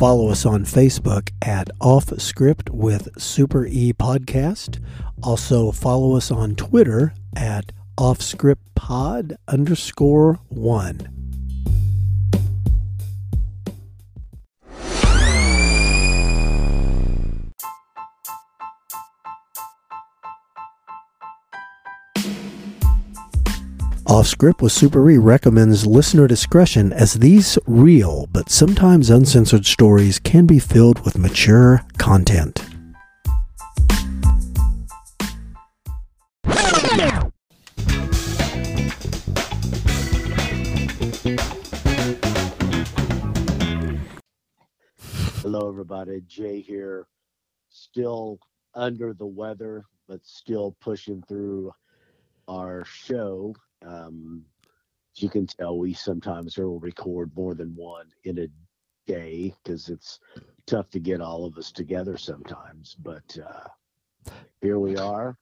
Follow us on Facebook at Off Script with Super E Podcast. Also, follow us on Twitter at Off Script Pod underscore one. Off Script with Super E recommends listener discretion as these real but sometimes uncensored stories can be filled with mature content. Hello, everybody. Jay here. Still under the weather, but still pushing through our show. Um, as you can tell, we sometimes will record more than one in a day because it's tough to get all of us together sometimes. But uh, here we are.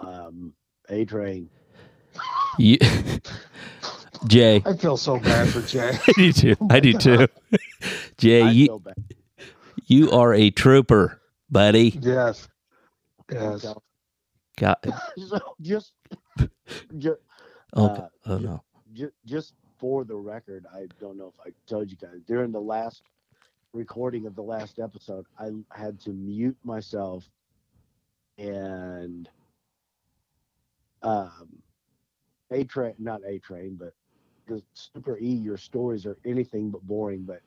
Um, a train. You, Jay, I feel so bad for Jay. I do too. I do too. Jay, I you you are a trooper, buddy. yes. Yes. God, so just, just, oh, Uh, oh no. ju- just for the record, I don't know if I told you guys during the last recording of the last episode, I had to mute myself and um a train not a train but the super e your stories are anything but boring but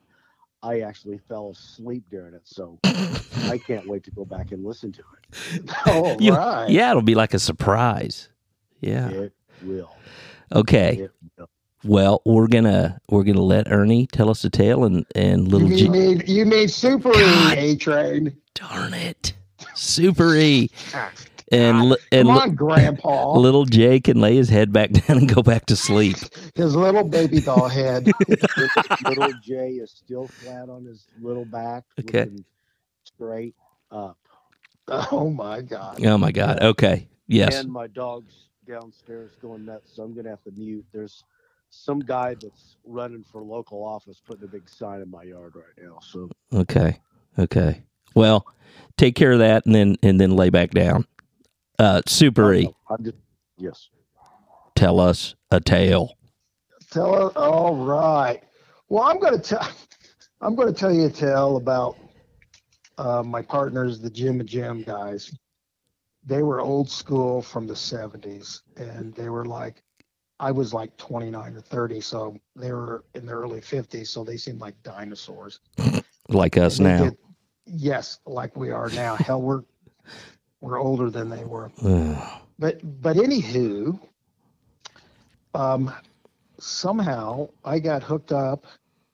i actually fell asleep during it so i can't wait to go back and listen to it All You- right. Yeah, it'll be like a surprise. Yeah. it will Okay. it will Well, we're gonna we're gonna let Ernie tell us a tale, and and You little J- need, you need Super God. E A train. darn it, Super E, and li- and Come li- on, Grandpa. little Jay can lay his head back down and go back to sleep. His little baby doll head. little Jay is still flat on his little back, Okay. straight up. Oh my God. Oh my God. Okay. Yes. And my dog's downstairs going nuts, so I'm gonna have to mute. There's some guy that's running for local office putting a big sign in my yard right now. So Okay. Okay. Well, take care of that, and then and then lay back down. Uh, Super E, I'm just yes. tell us a tale. Tell us. All right. Well, I'm going to tell. I'm going to tell you a tale about uh, my partners, the Jim and Jim guys. They were old school from the 70s, and they were like, I was like 29 or 30, so they were in their early 50s, so they seemed like dinosaurs. Like us now. did- yes, like we are now. Hell, we're we're older than they were. But but anywho, um, somehow I got hooked up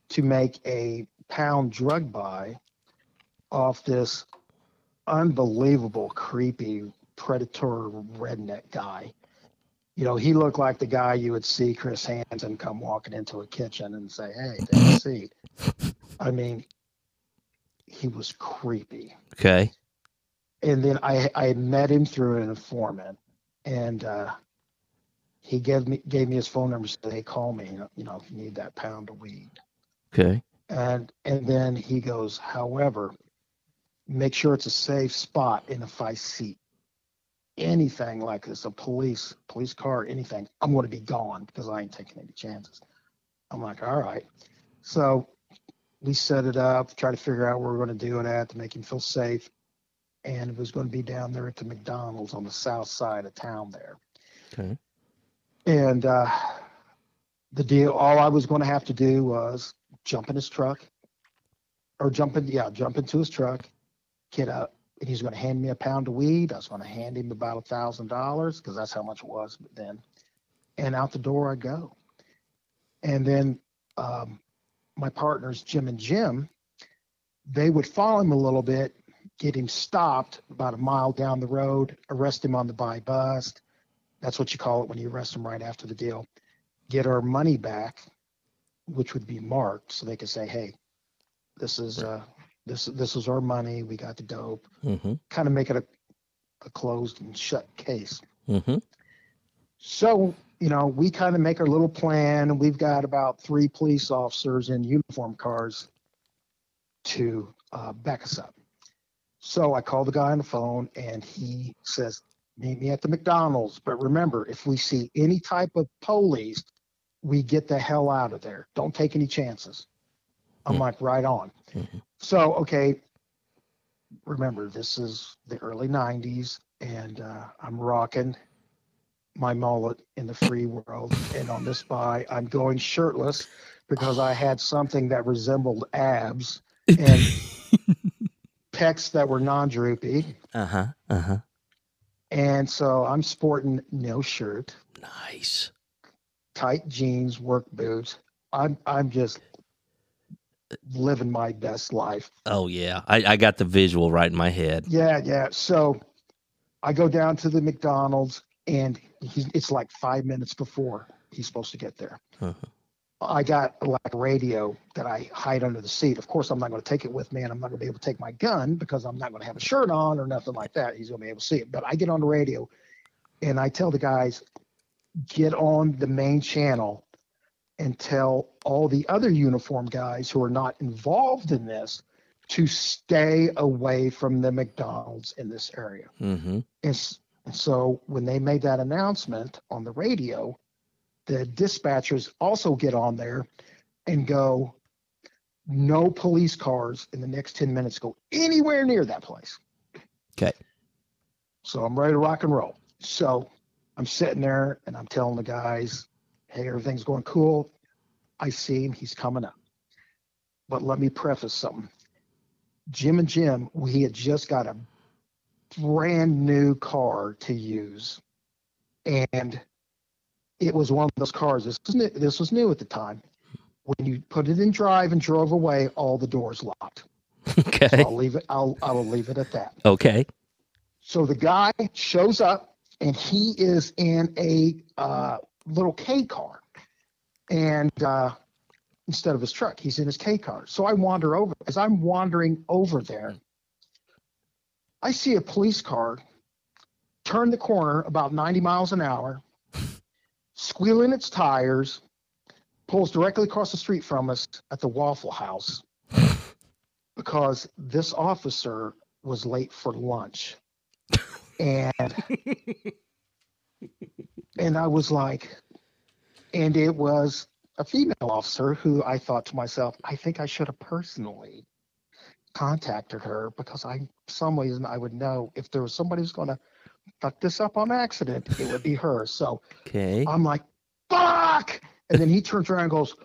to make a pound drug buy off this unbelievable, creepy predator redneck guy. You know, he looked like the guy you would see Chris Hansen come walking into a kitchen and say, "Hey, take a seat." I mean, he was creepy okay. and then I I met him through an informant, and uh, he gave me gave me his phone number. Said, "Hey, call me. You know, you know, if you need that pound of weed." Okay. And and then he goes, "However, make sure it's a safe spot. And if I see anything like this, a police police car, anything, I'm going to be gone because I ain't taking any chances." I'm like, "All right." So we set it up, try to figure out where we're going to do it at to make him feel safe and it was going to be down there at the McDonald's on the south side of town there. Okay. And uh, the deal, all I was going to have to do was jump in his truck, or jump in, yeah, jump into his truck, get up, and he's going to hand me a pound of weed. I was going to hand him about a thousand dollars because that's how much it was but then, and out the door I go. And then um, my partners, Jim and Jim, they would follow him a little bit get him stopped about a mile down the road, arrest him on the buy bust. That's what you call it when you arrest him right after the deal. Get our money back, which would be marked, so they could say, "Hey, this is uh, this this is our money. We got the dope." Mm-hmm. Kind of make it a, a closed and shut case. Mm-hmm. So you know, we kind of make our little plan. We've got about three police officers in uniform cars to uh, back us up. So I call the guy on the phone and he says, Meet me at the McDonald's. But remember, if we see any type of police, we get the hell out of there. Don't take any chances. I'm Hmm. like, right on. Mhm. So, okay, remember, this is the early 90s and uh, I'm rocking my mullet in the free world. And on this buy, I'm going shirtless because I had something that resembled abs and pecs that were non droopy. uh huh. Uh huh. And so I'm sporting no shirt, Nice. tight jeans, work boots. I'm I'm just living my best life. Oh yeah, I, I got the visual right in my head. Yeah, yeah. So I go down to the McDonald's and he's, it's like five minutes before he's supposed to get there. Uh-huh. I got like a radio that I hide under the seat. Of course, I'm not going to take it with me, and I'm not going to be able to take my gun because I'm not going to have a shirt on or nothing like that. He's going to be able to see it. But I get on the radio, and I tell the guys, get on the main channel, and tell all the other uniform guys who are not involved in this to stay away from the McDonald's in this area. Mm-hmm. And, and so when they made that announcement on the radio, the dispatchers also get on there and go, no police cars in the next 10 minutes go anywhere near that place. Okay. So I'm ready to rock and roll. So I'm sitting there and I'm telling the guys, hey, everything's going cool. I see him. He's coming up. But let me preface something. Jim and Jim, we had just got a brand new car to use. And it was one of those cars. This was new, this was new at the time. When you put it in drive and drove away, all the doors locked. Okay. So I'll leave it. I'll I will leave it at that. Okay. So the guy shows up and he is in a uh, little K car, and uh, instead of his truck, he's in his K car. So I wander over. As I'm wandering over there, I see a police car turn the corner about 90 miles an hour, squealing its tires, pulls directly across the street from us at the Waffle House because this officer was late for lunch. And and I was like, and it was a female officer who I thought to myself, I think I should have personally contacted her because I, some reason, I would know if there was somebody who's going to fuck this up on accident, it would be her. So Okay. I'm like, fuck! And then he turns around and goes,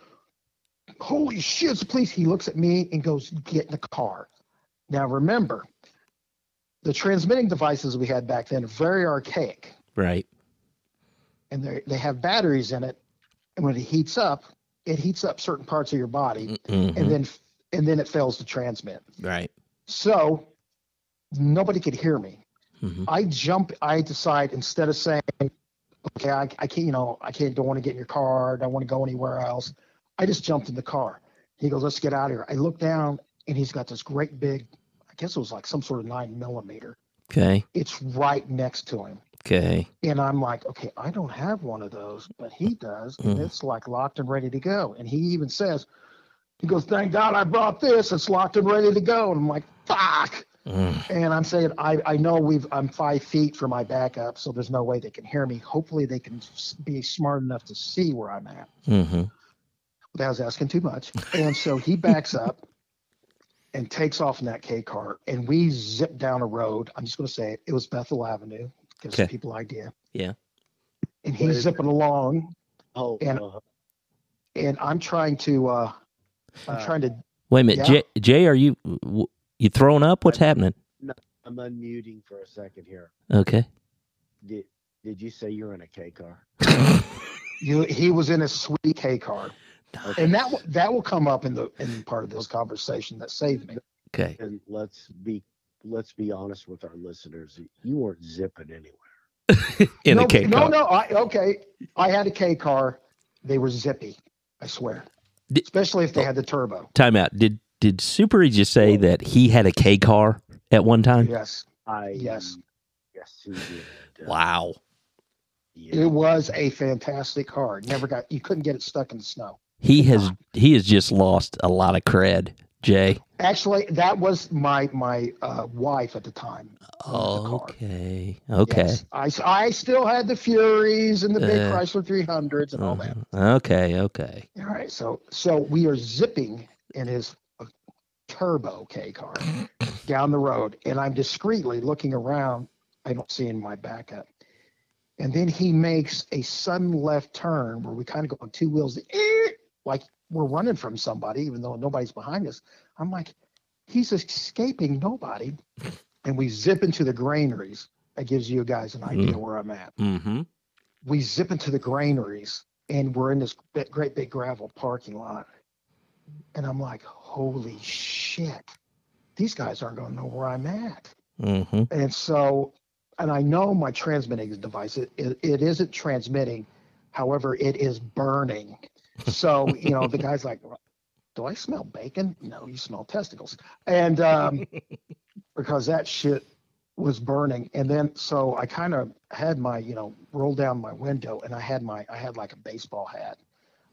holy shit, it's the police. He looks at me and goes, get in the car. Now remember, the transmitting devices we had back then are very archaic Right. And they they have batteries in it. And when it heats up, it heats up certain parts of your body Mhm. and then and then it fails to transmit. Right. So nobody could hear me. Mhm. I jump. I decide instead of saying, "Okay, I, I can't," you know, I can't. Don't want to get in your car. Don't want to go anywhere else. I just jumped in the car. He goes, "Let's get out of here." I look down, and he's got this great big. I guess it was like some sort of nine millimeter. Okay. It's right next to him, Okay. and I'm like, "Okay, I don't have one of those, but he does, and Mm. it's like locked and ready to go." And he even says, "He goes, thank God I brought this. It's locked and ready to go." And I'm like, "Fuck." Mm. And I'm saying, I, I know we've I'm five feet from my backup, so there's no way they can hear me. Hopefully, they can be smart enough to see where I'm at. Mm-hmm. But I was asking too much. And so he backs up and takes off in that K car, and we zip down a road. I'm just going to say it. It was Bethel Avenue. Gives Okay. people idea. Yeah. And he's is zipping along, Oh, And- uh, and I'm trying to. Uh, I'm Uh, trying to. Wait a minute, Yeah. Jay, Jay. Are you you throwing up? What's happening? I'm unmuting for a second here. Okay. Did Did you say you're in a K car? You, he was in a sweet K car, Okay. and that will- that will come up in the in part of this conversation that saved me. Okay. And let's be let's be honest with our listeners. You weren't zipping anywhere. In no, a K car. no. I, okay, I had a K car. They were zippy. I swear, Did- especially if they oh. had the turbo. Time out. Did did Super E just say that he had a K car at one time? Yes, I Yes. Yes, he did. Wow. yeah. it was a fantastic car. Never got you couldn't get it stuck in the snow. He has he has just lost a lot of cred Jay. Actually, that was my my uh, wife at the time. the. Okay. Okay. Yes. I, I still had the Furies and the big Uh, Chrysler 300s and all that. Mhm. Okay. Okay. All right, so so we are zipping in his uh, turbo K car down the road, and I'm discreetly looking around. I don't see in my backup, and then he makes a sudden left turn where we kind of go on two wheels, like we're running from somebody, even though nobody's behind us. I'm like, he's escaping nobody, and we zip into the granaries. That gives you guys an idea where I'm at Mm-hmm. we zip into the granaries and we're in this great big gravel parking lot. And I'm like, holy shit, these guys aren't going to know where I'm at. Mm-hmm. And so, and I know my transmitting device, it, it, it isn't transmitting. However, it is burning. So, you know, the guy's like, do I smell bacon? No, you smell testicles. And um, because that shit was burning. And then, so I kind of had my, you know, roll down my window and I had my, I had like a baseball hat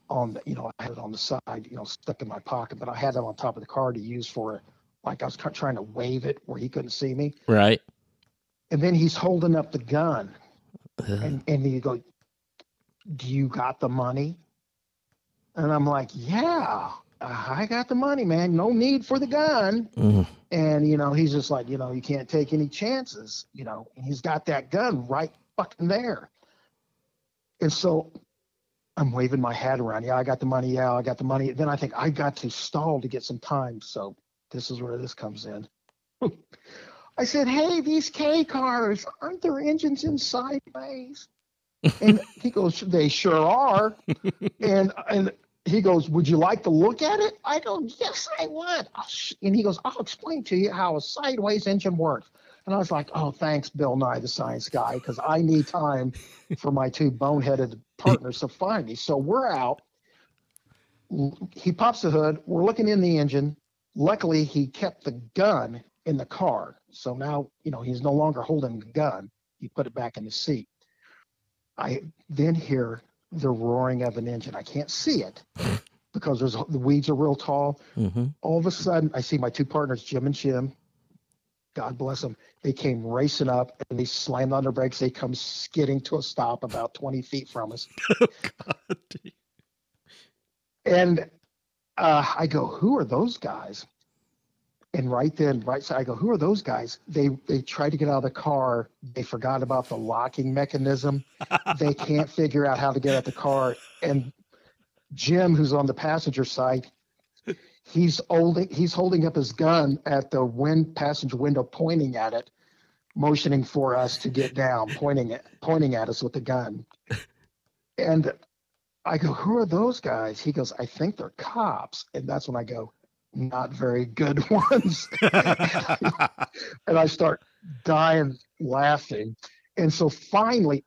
on the, you know, I had it on the side, you know, stuck in my pocket, but I had it on top of the car to use for, it. like I was trying to wave it where he couldn't see me. Right. And then he's holding up the gun Uh, and, and you go, do you got the money? And I'm like, yeah, I got the money, man. No need for the gun. mm, And, you know, he's just like, you know, you can't take any chances, you know, and he's got that gun right fucking there. And so I'm waving my hat around. Yeah, I got the money. Yeah, I got the money. Then I think I got to stall to get some time. So this is where this comes in. I said, hey, these K cars, aren't there engines in sideways? And he goes, they sure are. and and he goes, would you like to look at it? I go, yes, I would. And he goes, I'll explain to you how a sideways engine works. And I was like, oh, thanks, Bill Nye, the science guy, because I need time for my two boneheaded partners to find me. So we're out. He pops the hood. We're looking in the engine. Luckily, he kept the gun in the car. So now, you know, he's no longer holding the gun. He put it back in the seat. I then hear the roaring of an engine. I can't see it because there's the weeds are real tall. mm-hmm. All of a sudden, I see my two partners, Jim and Jim. God bless them. They came racing up and they slammed on their brakes. They come skidding to a stop about 20 feet from us. And uh, I go, who are those guys? And right then, right side, I go, who are those guys? They they tried to get out of the car. They forgot about the locking mechanism. they can't figure out how to get out the car. And Jim, who's on the passenger side, he's holding he's holding up his gun at the wind passenger window, pointing at it, motioning for us to get down, pointing at pointing at us with the gun. And I go, who are those guys? He goes, I think they're cops. And that's when I go, not very good ones. and I start dying laughing. And so finally,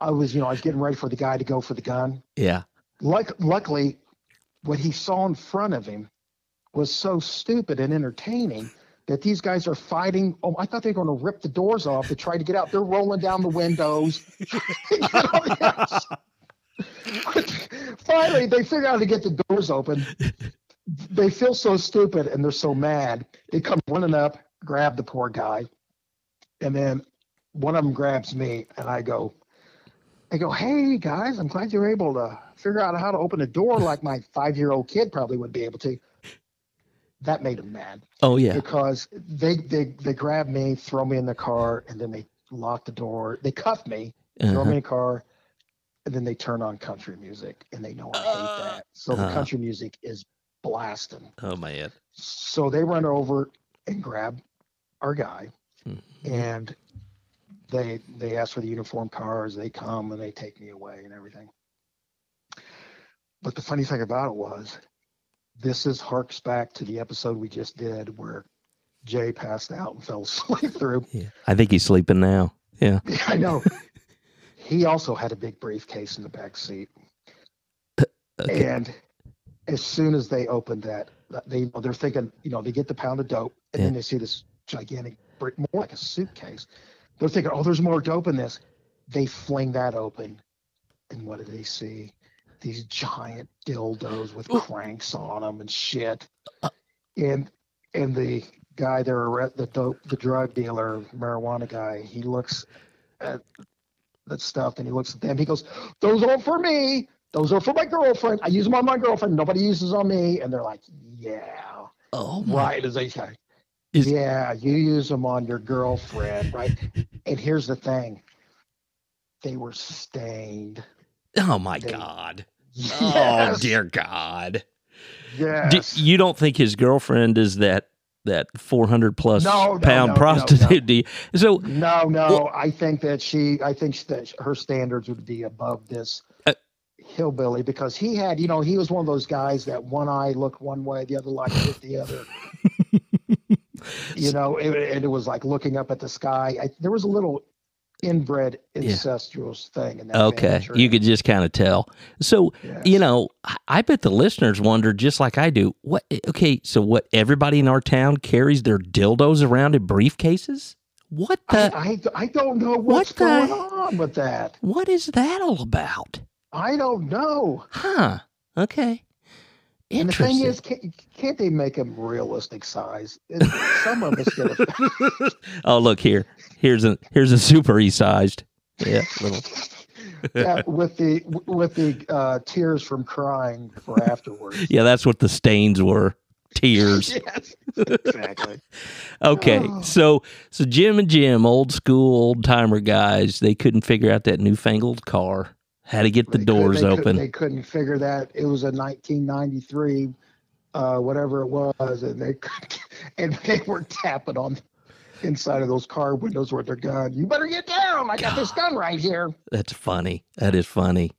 I was, you know, I was getting ready for the guy to go for the gun. Yeah. Luck, luckily, what he saw in front of him was so stupid and entertaining that these guys are fighting. Oh, I thought they were going to rip the doors off to try to get out. They're rolling down the windows. You know, yes. Finally, they figure out how to get the doors open. They feel so stupid and they're so mad. They come running up, grab the poor guy, and then one of them grabs me, and I go, I go, hey guys, I'm glad you're able to figure out how to open a door like my five year old kid probably would be able to. That made them mad Oh yeah. because they they they grab me, throw me in the car, and then they lock the door. They cuff me, throw me Uh-huh. in the car, and then they turn on country music, and they know I hate that. So the Uh. country music is blasting. Oh man. So they run over and grab our guy, Mhm. and they they ask for the uniform cars. They come and they take me away and everything. But the funny thing about it was, this is harks back to the episode we just did where Jay passed out and fell asleep through. Yeah. I think he's sleeping now. Yeah. I know. he also had a big briefcase in the back seat. Okay. And as soon as they opened that, they they're thinking, you know, they get the pound of dope, and then they see this gigantic, brick, more like a suitcase. They're thinking, oh, there's more dope in this. They fling that open, and what do they see? These giant dildos with Ooh. cranks on them and shit. And and the guy there, the dope, the drug dealer, marijuana guy, he looks at that stuff and he looks at them. He goes, "Those aren't for me. Those are for my girlfriend. I use them on my girlfriend. Nobody uses on me." And they're like, "Yeah, Oh my right." As they say, Is- "Yeah, you use them on your girlfriend, right?" and here's the thing: they were stained. Oh my They- God. Yes, Oh dear God. Yes. you don't think his girlfriend is that that 400 plus No, no, pound no, no, prostitute? no. do you? So No, no. Well- I think that she, I think that her standards would be above this Uh, hillbilly because he had, you know, he was one of those guys that one eye looked one way, the other eye looked the other. you know, it, and it was like looking up at the sky. I, there was a little inbred Yeah. incestuous thing in that. okay, tree. you could just kind of tell. So Yes. you know, I- I bet the listeners wonder just like I do. What? Okay, so what? Everybody in our town carries their dildos around in briefcases. What the? I, I, I don't know what's What the- going on with that. what is that all about? I don't know. Huh? Okay. And the thing Interesting. is, can't, can't they make them realistic size? And Some of us get a oh, look here. Here's a here's a super e sized. Yeah, little. yeah, with the with the uh, tears from crying for afterwards. Yeah, that's what the stains were. Tears. yes, exactly. Okay, Oh. so so Jim and Jim, old school, old timer guys, they couldn't figure out that newfangled car. How to get the They could- doors they could- open. they couldn't figure that. It was a 1993, uh, whatever it was, and they and they were tapping on inside of those car windows with their gun. You better get down. I got this gun right here. That's funny. That is funny.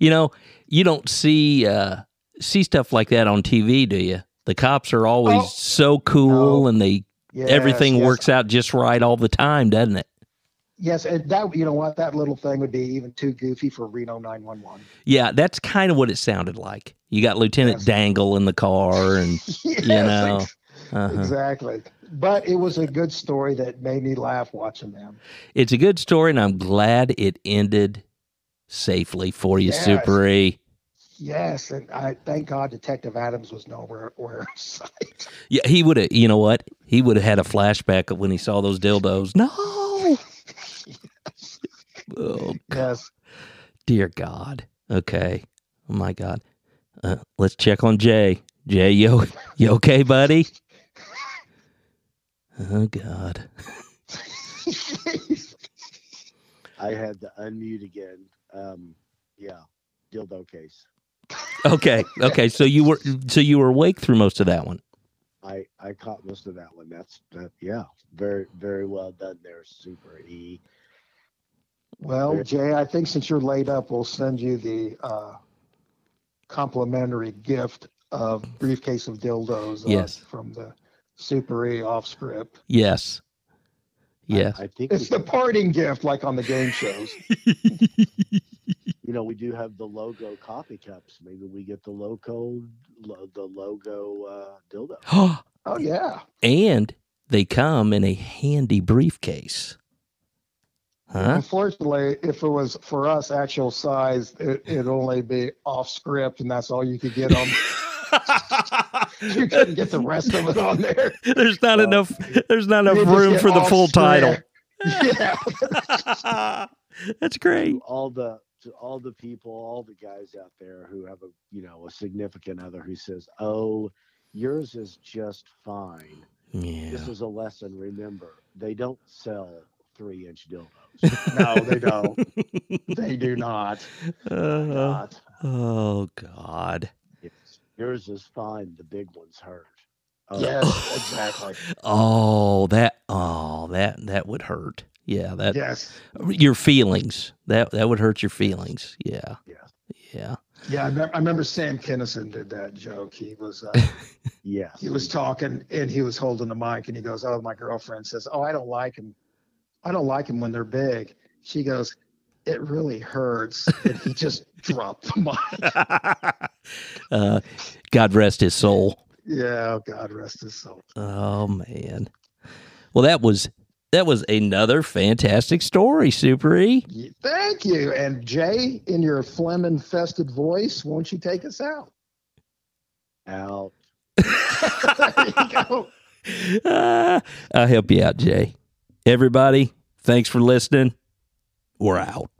You know, you don't see uh see stuff like that on TV, do you? The cops are always Oh. so cool No. and they Yes, everything yes. works out just right all the time, doesn't it? Yes, and that you know what that little thing would be even too goofy for Reno 911. Yeah, that's kind of what it sounded like. You got Lieutenant Yes. Dangle in the car and Yes, know, ex- uh-huh. exactly. But it was a good story that made me laugh watching them. it's a good story and I'm glad it ended safely for you, Yes. Super E. Yes, and I thank God Detective Adams was nowhere where in sight. Yeah, he would have. You know what? He would have had a flashback of when he saw those dildos. No. Oh Yes. dear God. Okay. Oh my God. Uh, let's check on Jay. Jay, you you okay, buddy? Oh God. I had to unmute again. Um, yeah, dildo case. Okay. Okay. So you were so you were awake through most of that one. I I caught most of that one. That's that. Yeah, very very well done there, Super E. well, Jay, I think since you're laid up, we'll send you the uh, complimentary gift of briefcase of dildos. uh, Yes. From the Super E off script. Yes. Yes. I, I think It's we, the parting gift, like on the game shows. you know we do have the logo coffee cups. Maybe we get the logo lo, the logo uh, dildo. Oh yeah. and they come in a handy briefcase. Huh? Unfortunately, if it was for us actual size, it, it'd only be off script, and that's all you could get on. you couldn't get the rest of it on there. there's not Well, enough there's not enough room for the off full title. Yeah. That's great. To all the to all the people, all the guys out there who have a you know a significant other who says, "Oh, yours is just fine." Yeah. This is a lesson. Remember, they don't sell three inch dildos. No, they don't. They do not. Uh, Not. oh God. Yes. Yours is fine. The big ones hurt. Oh, Yes, exactly. Oh, that oh that that would hurt. Yeah, that Yes. your feelings. That that would hurt your feelings. Yeah. Yes. Yeah. Yeah, I, remember, I remember Sam Kinison did that joke. He was uh, Yes. he was talking and he was holding the mic and he goes, "Oh, my girlfriend says, oh, I don't like him. I don't like them when they're big." She goes, "It really hurts," and he just dropped the mic. uh, God rest his soul. Yeah, God rest his soul. Oh man. Well, that was that was another fantastic story, Super E. Thank you. And Jay, in your phlegm infested voice, won't you take us out? Out. there you go. Ah, I'll help you out, Jay. Everybody, thanks for listening. We're out.